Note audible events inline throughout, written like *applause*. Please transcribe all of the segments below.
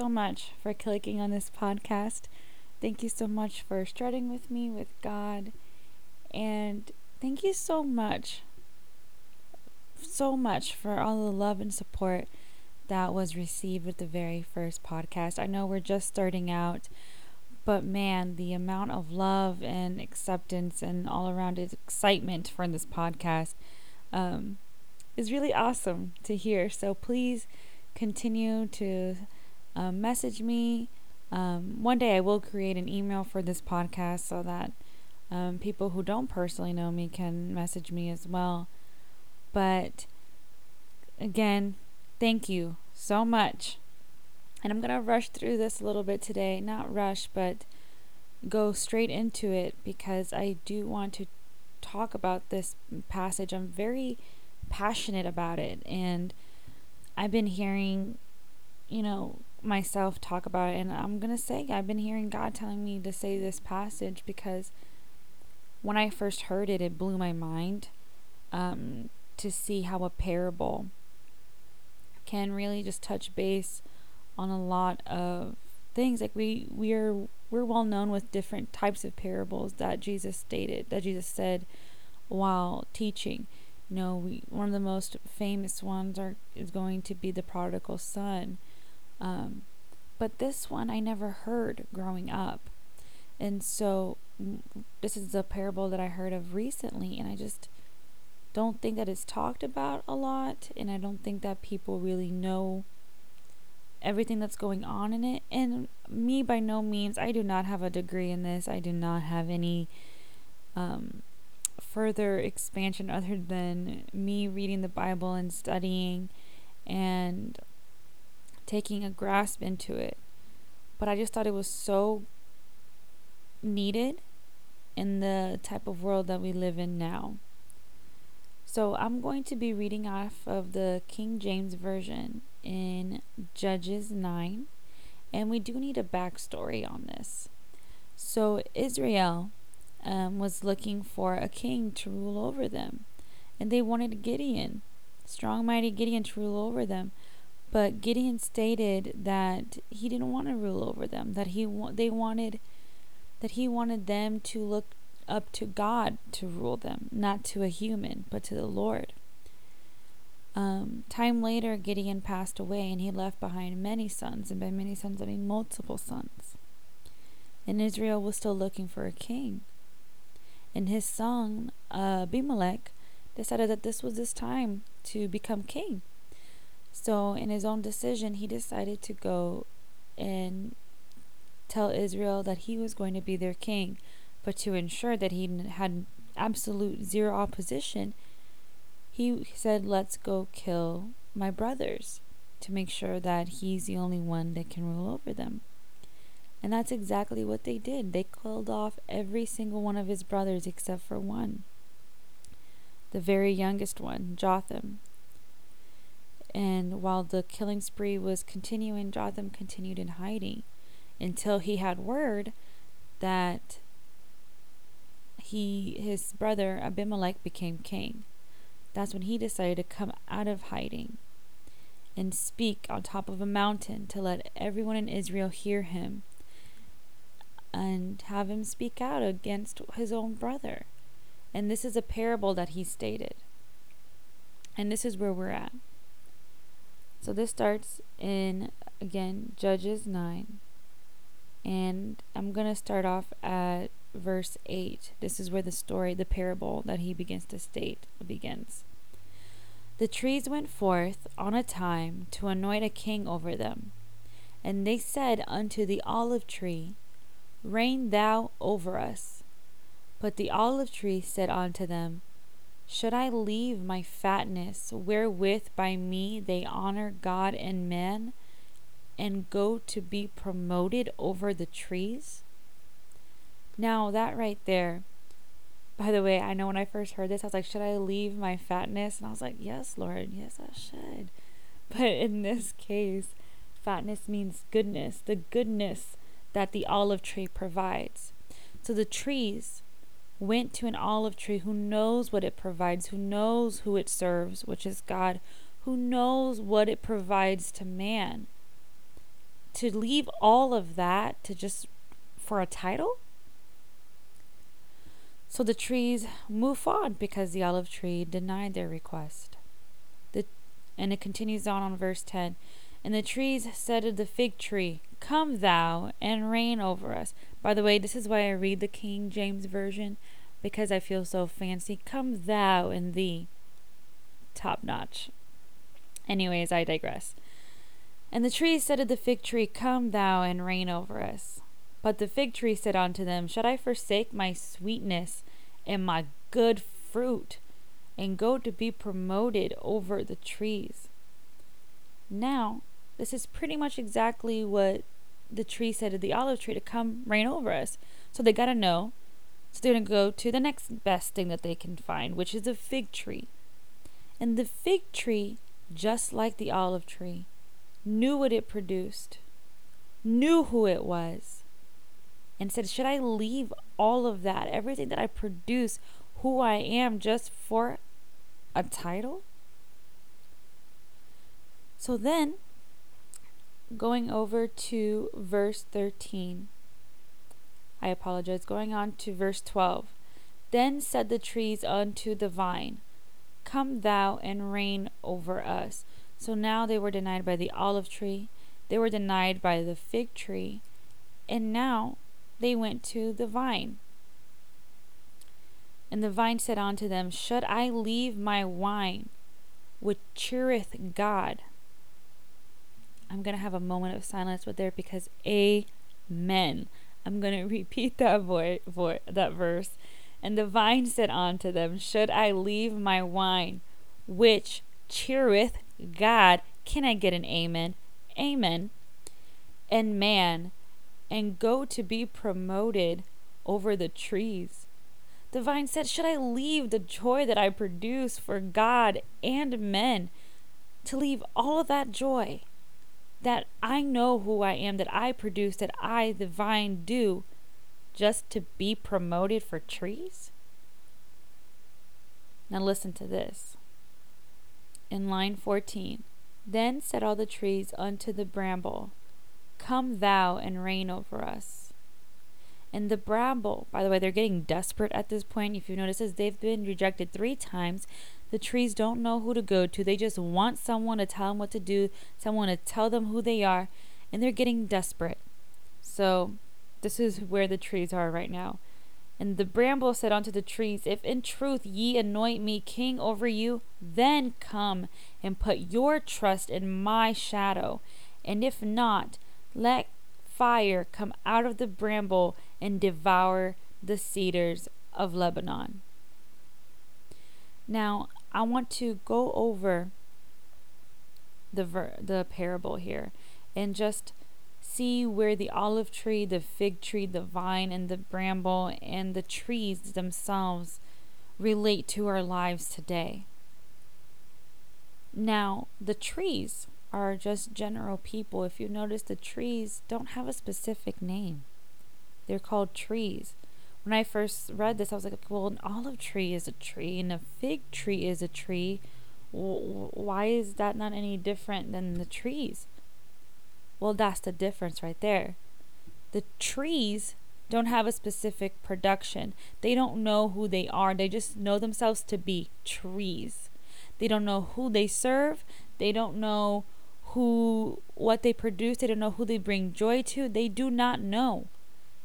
so much for clicking on this podcast. Thank you so much for strutting with me with God. And thank you so much, so much for all the love and support that was received with the very first podcast. I know we're just starting out, but man, the amount of love and acceptance and all around excitement for this podcast um, is really awesome to hear. So please continue to uh, message me. Um, one day I will create an email for this podcast so that um, people who don't personally know me can message me as well. But again, thank you so much and I'm going to rush through this a little bit today. Not rush, but go straight into it because I do want to talk about this passage. I'm very passionate about it. And I've been hearing, you know, myself talk about it. And I'm going to say, I've been hearing God telling me to say this passage because when I first heard it, it blew my mind um, to see how a parable can really just touch base on a lot of things like we we are we're well known with different types of parables that Jesus stated that Jesus said while teaching you know we one of the most famous ones are is going to be the prodigal son um, but this one I never heard growing up and so this is a parable that I heard of recently and I just don't think that it's talked about a lot and I don't think that people really know everything that's going on in it. And me, by no means, I do not have a degree in this. I do not have any um, further expansion other than me reading the Bible and studying and taking a grasp into it. But I just thought it was so needed in the type of world that we live in now. So I'm going to be reading off of the King James Version in Judges 9, and we do need a backstory on this. So Israel um, was looking for a king to rule over them, and they wanted Gideon, strong, mighty Gideon, to rule over them. But Gideon stated that he didn't want to rule over them; that he wa- they wanted that he wanted them to look up to God to rule them, not to a human, but to the Lord. Um, time later, Gideon passed away and he left behind many sons, and by many sons, I mean multiple sons. And Israel was still looking for a king. And his son, uh, Abimelech, decided that this was his time to become king. So, in his own decision, he decided to go and tell Israel that he was going to be their king but to ensure that he had absolute zero opposition, he said, Let's go kill my brothers to make sure that he's the only one that can rule over them. And that's exactly what they did. They killed off every single one of his brothers except for one, the very youngest one, Jotham. And while the killing spree was continuing, Jotham continued in hiding until he had word that he his brother Abimelech became king. That's when he decided to come out of hiding and speak on top of a mountain to let everyone in Israel hear him and have him speak out against his own brother. And this is a parable that he stated. And this is where we're at. So this starts in, again, Judges 9. And I'm going to start off at verse 8. This is where the story, the parable that he begins to state, begins. The trees went forth on a time to anoint a king over them. And they said unto the olive tree, Reign thou over us. But the olive tree said unto them, Should I leave my fatness, wherewith by me they honor God and man, and go to be promoted over the trees? Now, that right there, by the way, I know when I first heard this, I was like, should I leave my fatness? And I was like, yes, Lord, yes, I should. *laughs* But in this case, fatness means goodness, the goodness that the olive tree provides. So the trees went to an olive tree who knows what it provides, who knows who it serves, which is God, who knows what it provides to man. To leave all of that to just for a title? So the trees move on because the olive tree denied their request. The, and it continues on on verse 10. And the trees said to the fig tree, Come thou and reign over us. By the way, this is why I read the King James Version, because I feel so fancy. Come thou and thee. Top notch. Anyways, I digress. And the trees said to the fig tree, Come thou and reign over us. But the fig tree said unto them, Should I forsake my sweetness and my good fruit, and go to be promoted over the trees? Now, this is pretty much exactly what the tree said to the olive tree to come reign over us. So they got to know. So they're going to go to the next best thing that they can find, which is a fig tree. And the fig tree, just like the olive tree, knew what it produced, knew who it was, and said, Should I leave all of that, everything that I produce, who I am, just for a title? So then, going over to verse 13, I apologize, going on to verse 12. Then said the trees unto the vine, Come thou and reign over us. So now they were denied by the olive tree, they were denied by the fig tree, and now they went to the vine. And the vine said unto them, Should I leave my wine, which cheereth God? I'm going to have a moment of silence with there because amen. I'm going *laughs* to repeat that voice, vo- that verse. And the vine said unto them, Should I leave my wine, which cheereth God? Can I get an amen? Amen. And man, and go to be promoted over the trees. The vine said, Should I leave the joy that I produce for God and men to leave all of that joy that I know who I am, that I produce, that I, the vine, do just to be promoted for trees? Now listen to this. In line 14, then said all the trees unto the bramble, Come thou and reign over us. And the bramble, by the way, they're getting desperate at this point. If you notice, as they've been rejected three times, the trees don't know who to go to. They just want someone to tell them what to do, someone to tell them who they are, and they're getting desperate. So, this is where the trees are right now. And the bramble said unto the trees, If in truth ye anoint me king over you, then come and put your trust in my shadow. And if not, let fire come out of the bramble and devour the cedars of Lebanon. Now, I want to go over the ver- the parable here and just see where the olive tree, the fig tree, the vine and the bramble and the trees themselves relate to our lives today. Now, the trees are just general people. If you notice, the trees don't have a specific name, they're called trees. When I first read this, I was like, well, an olive tree is a tree and a fig tree is a tree. Why is that not any different than the trees? Well, that's the difference right there. The trees don't have a specific production. They don't know who they are. They just know themselves to be trees. They don't know who they serve. They don't know who what they produce, they don't know who they bring joy to, they do not know.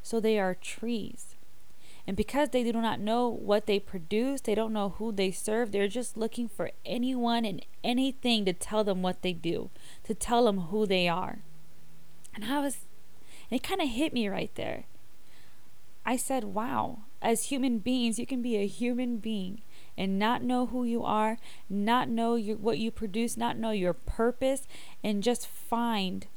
So they are trees. And because they do not know what they produce, they don't know who they serve, they're just looking for anyone and anything to tell them what they do, to tell them who they are. And I was, and it kind of hit me right there. I said, wow, as human beings, you can be a human being and not know who you are, not know your, what you produce, not know your purpose, and just find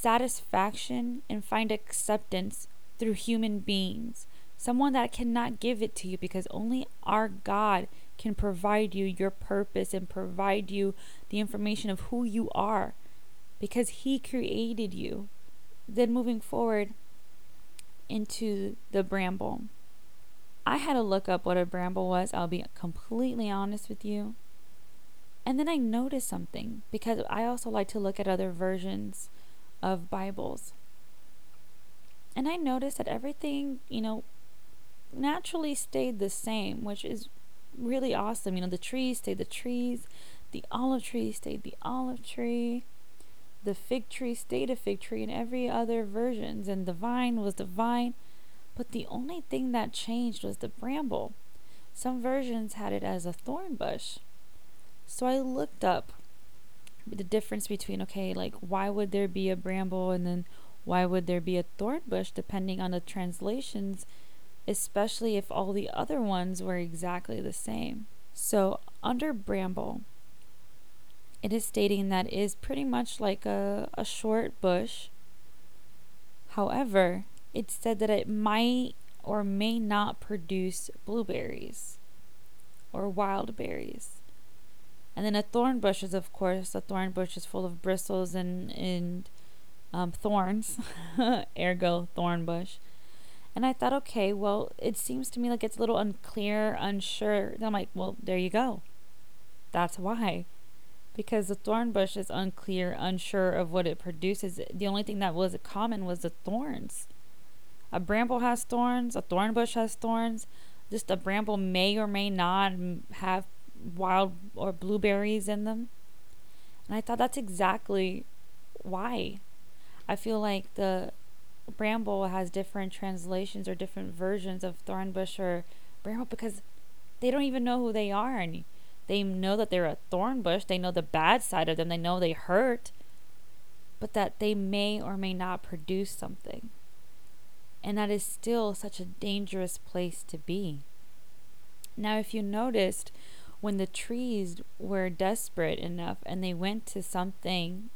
satisfaction and find acceptance through human beings. Someone that cannot give it to you because only our God can provide you your purpose and provide you the information of who you are because He created you. Then moving forward into the bramble. I had to look up what a bramble was. I'll be completely honest with you. And then I noticed something because I also like to look at other versions of Bibles. And I noticed that everything, you know, naturally stayed the same, which is really awesome. You know, the trees stayed the trees, the olive tree stayed the olive tree, the fig tree stayed a fig tree in every other versions, and the vine was the vine. But the only thing that changed was the bramble. Some versions had it as a thorn bush. So I looked up the difference between okay, like why would there be a bramble and then why would there be a thorn bush depending on the translations, especially if all the other ones were exactly the same. So under bramble, it is stating that is pretty much like a, a short bush. However, it said that it might or may not produce blueberries or wild berries. And then a thorn bush is, of course, a thorn bush is full of bristles and, and um, thorns, *laughs* ergo thorn bush. And I thought, okay, well, it seems to me like it's a little unclear, unsure. I'm like, well, there you go. That's why. Because the thorn bush is unclear, unsure of what it produces. The only thing that was common was the thorns. A bramble has thorns, a thorn bush has thorns. Just a bramble may or may not have wild or blueberries in them. And I thought that's exactly why. I feel like the bramble has different translations or different versions of thornbush or bramble because they don't even know who they are and they know that they're a thornbush. they know the bad side of them they know they hurt but that they may or may not produce something and that is still such a dangerous place to be now if you noticed when the trees were desperate enough and they went to something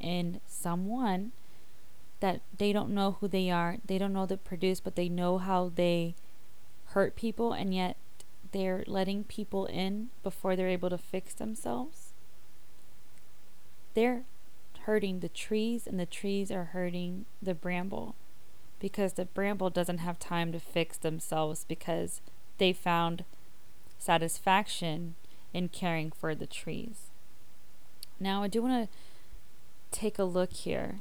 and someone that they don't know who they are, they don't know the produce, but they know how they hurt people, and yet they're letting people in before they're able to fix themselves. They're hurting the trees, and the trees are hurting the bramble because the bramble doesn't have time to fix themselves because they found satisfaction in caring for the trees. Now, I do want to take a look here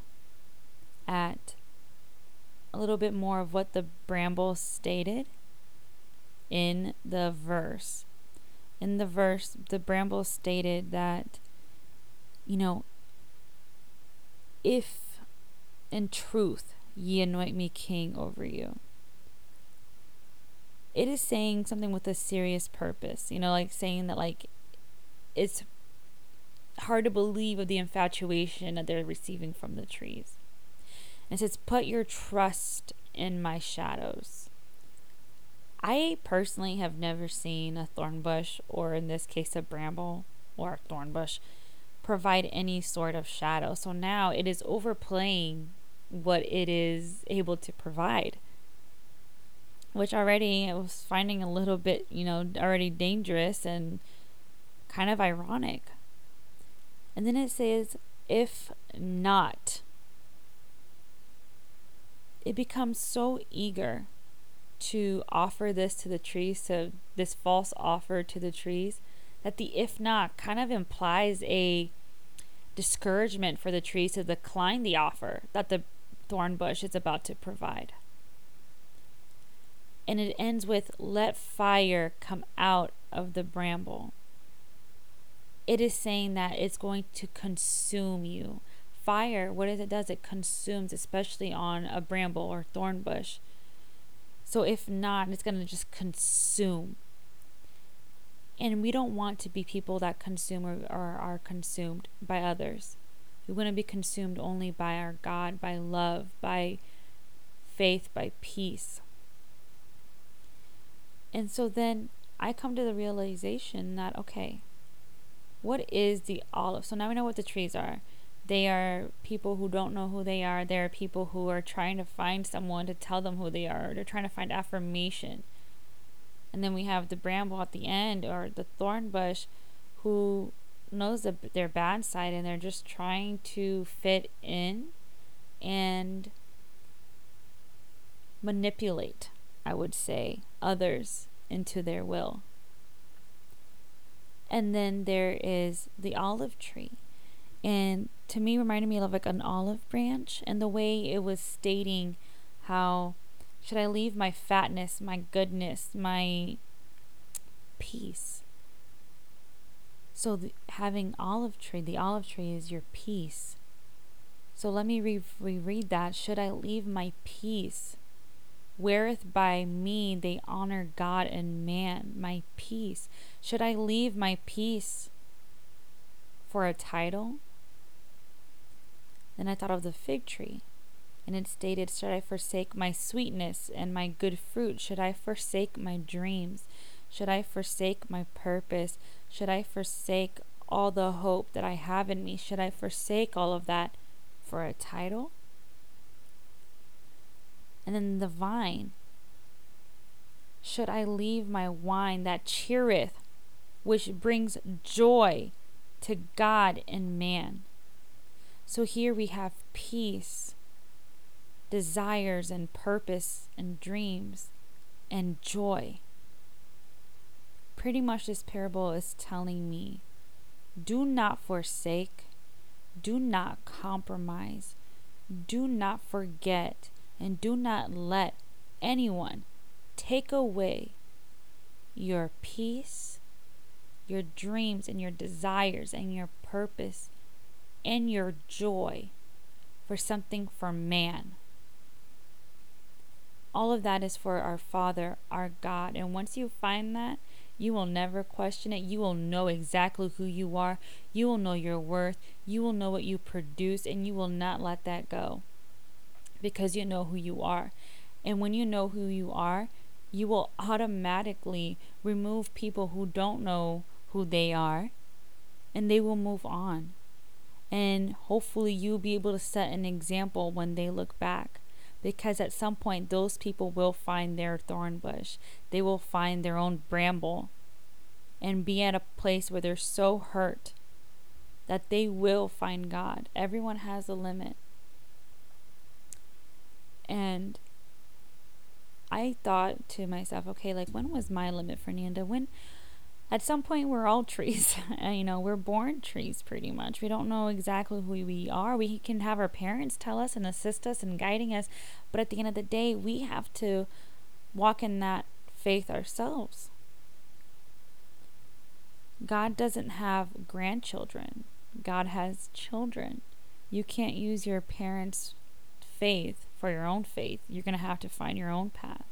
at a little bit more of what the bramble stated in the verse. In the verse, the bramble stated that, you know, if in truth ye anoint me king over you it is saying something with a serious purpose. You know, like saying that like it's hard to believe of the infatuation that they're receiving from the trees. And it says, Put your trust in my shadows. I personally have never seen a thorn bush, or in this case, a bramble or a thorn bush, provide any sort of shadow. So now it is overplaying what it is able to provide which already I was finding a little bit, you know, already dangerous and kind of ironic. And then it says, if not, it becomes so eager to offer this to the trees, so this false offer to the trees, that the if not kind of implies a discouragement for the trees to decline the offer that the thorn bush is about to provide and it ends with, Let fire come out of the bramble. It is saying that it's going to consume you. Fire, what does it does? It consumes, especially on a bramble or thorn bush. So if not, it's going to just consume. And we don't want to be people that consume or, or are consumed by others. We want to be consumed only by our God, by love, by faith, by peace. And so then I come to the realization that, okay, what is the olive? So now we know what the trees are. They are people who don't know who they are. They are people who are trying to find someone to tell them who they are. They're trying to find affirmation. And then we have the bramble at the end or the thorn bush who knows the, their bad side and they're just trying to fit in and manipulate I would say, others into their will. And then there is the olive tree. And to me reminded me of like an olive branch and the way it was stating how should I leave my fatness, my goodness, my peace. So the, having olive tree, the olive tree is your peace. So let me re- reread that. Should I leave my peace? Whereth by me they honor God and man, my peace. Should I leave my peace for a title? Then I thought of the fig tree, and it stated, Should I forsake my sweetness and my good fruit? Should I forsake my dreams? Should I forsake my purpose? Should I forsake all the hope that I have in me? Should I forsake all of that for a title? And then the vine. Should I leave my wine that cheereth, which brings joy to God and man? So here we have peace, desires, and purpose, and dreams, and joy. Pretty much, this parable is telling me do not forsake, do not compromise, do not forget and do not let anyone take away your peace, your dreams, and your desires, and your purpose, and your joy for something for man. All of that is for our Father, our God. And once you find that, you will never question it. You will know exactly who you are. You will know your worth. You will know what you produce, and you will not let that go because you know who you are. And when you know who you are, you will automatically remove people who don't know who they are and they will move on. And hopefully, you'll be able to set an example when they look back. Because at some point, those people will find their thorn bush, they will find their own bramble, and be at a place where they're so hurt that they will find God. Everyone has a limit. And I thought to myself, okay, like when was my limit, Fernanda? When at some point we're all trees. *laughs* you know, we're born trees pretty much. We don't know exactly who we are. We can have our parents tell us and assist us and guiding us, but at the end of the day, we have to walk in that faith ourselves. God doesn't have grandchildren. God has children. You can't use your parents' faith for your own faith. You're going to have to find your own path.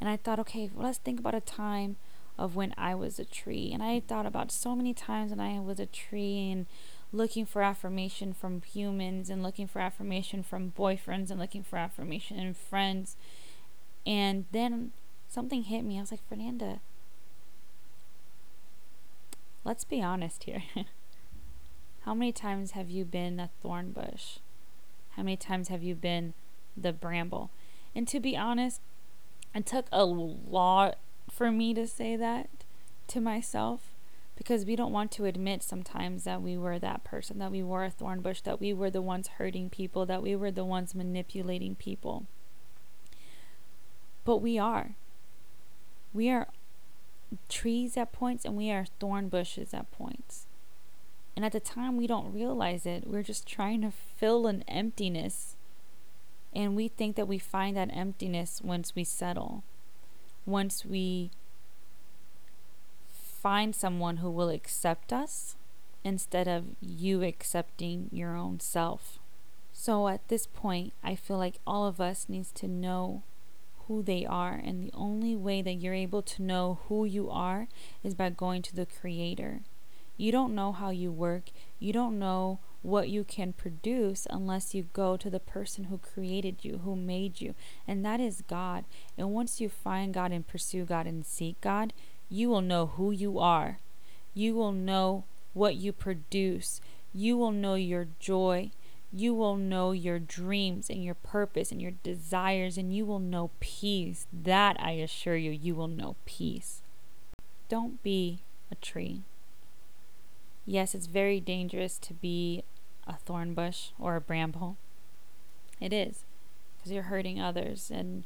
And I thought, okay, well, let's think about a time of when I was a tree. And I thought about so many times when I was a tree and looking for affirmation from humans and looking for affirmation from boyfriends and looking for affirmation in friends. And then something hit me. I was like, Fernanda, let's be honest here. *laughs* How many times have you been a thorn bush? How many times have you been the bramble? And to be honest, it took a lot for me to say that to myself because we don't want to admit sometimes that we were that person, that we were a thorn bush, that we were the ones hurting people, that we were the ones manipulating people. But we are. We are trees at points and we are thorn bushes at points. And at the time, we don't realize it. We're just trying to fill an emptiness. And we think that we find that emptiness once we settle, once we find someone who will accept us instead of you accepting your own self. So at this point, I feel like all of us needs to know who they are and the only way that you're able to know who you are is by going to the creator. You don't know how you work. You don't know what you can produce unless you go to the person who created you, who made you, and that is God. And once you find God and pursue God and seek God, you will know who you are. You will know what you produce. You will know your joy. You will know your dreams and your purpose and your desires, and you will know peace. That I assure you, you will know peace. Don't be a tree yes, it's very dangerous to be a thorn bush or a bramble. It is, because you're hurting others and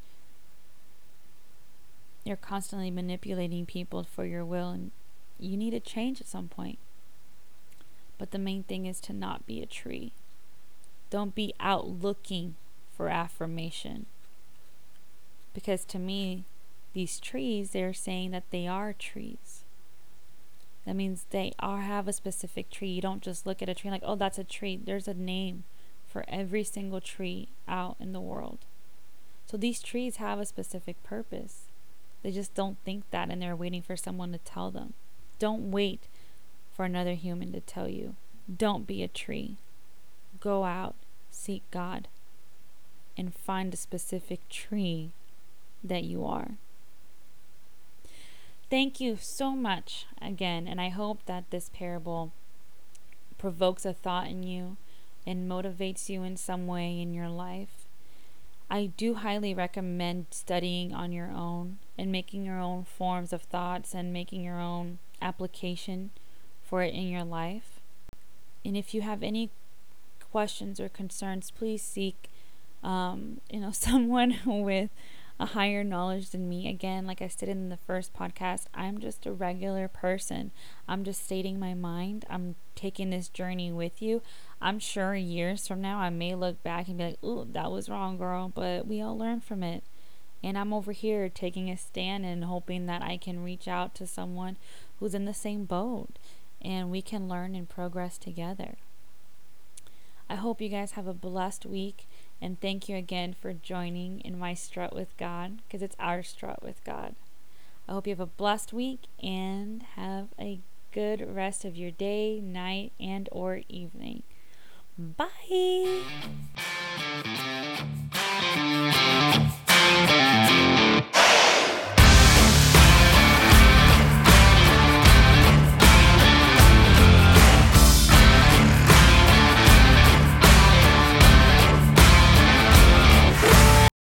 you're constantly manipulating people for your will and you need to change at some point. But the main thing is to not be a tree. Don't be out looking for affirmation. Because to me, these trees, they're saying that they are trees. That means they are have a specific tree. You don't just look at a tree like, oh, that's a tree. There's a name for every single tree out in the world. So these trees have a specific purpose. They just don't think that and they're waiting for someone to tell them. Don't wait for another human to tell you. Don't be a tree. Go out, seek God, and find a specific tree that you are. Thank you so much again, and I hope that this parable provokes a thought in you and motivates you in some way in your life. I do highly recommend studying on your own and making your own forms of thoughts and making your own application for it in your life. And if you have any questions or concerns, please seek um, you know *laughs* someone with a higher knowledge than me. Again, like I said in the first podcast, I'm just a regular person. I'm just stating my mind. I'm taking this journey with you. I'm sure years from now, I may look back and be like, ooh, that was wrong, girl. But we all learn from it. And I'm over here taking a stand and hoping that I can reach out to someone who's in the same boat and we can learn and progress together. I hope you guys have a blessed week and thank you again for joining in my strut with God because it's our strut with God. I hope you have a blessed week and have a good rest of your day, night, and or evening. Bye.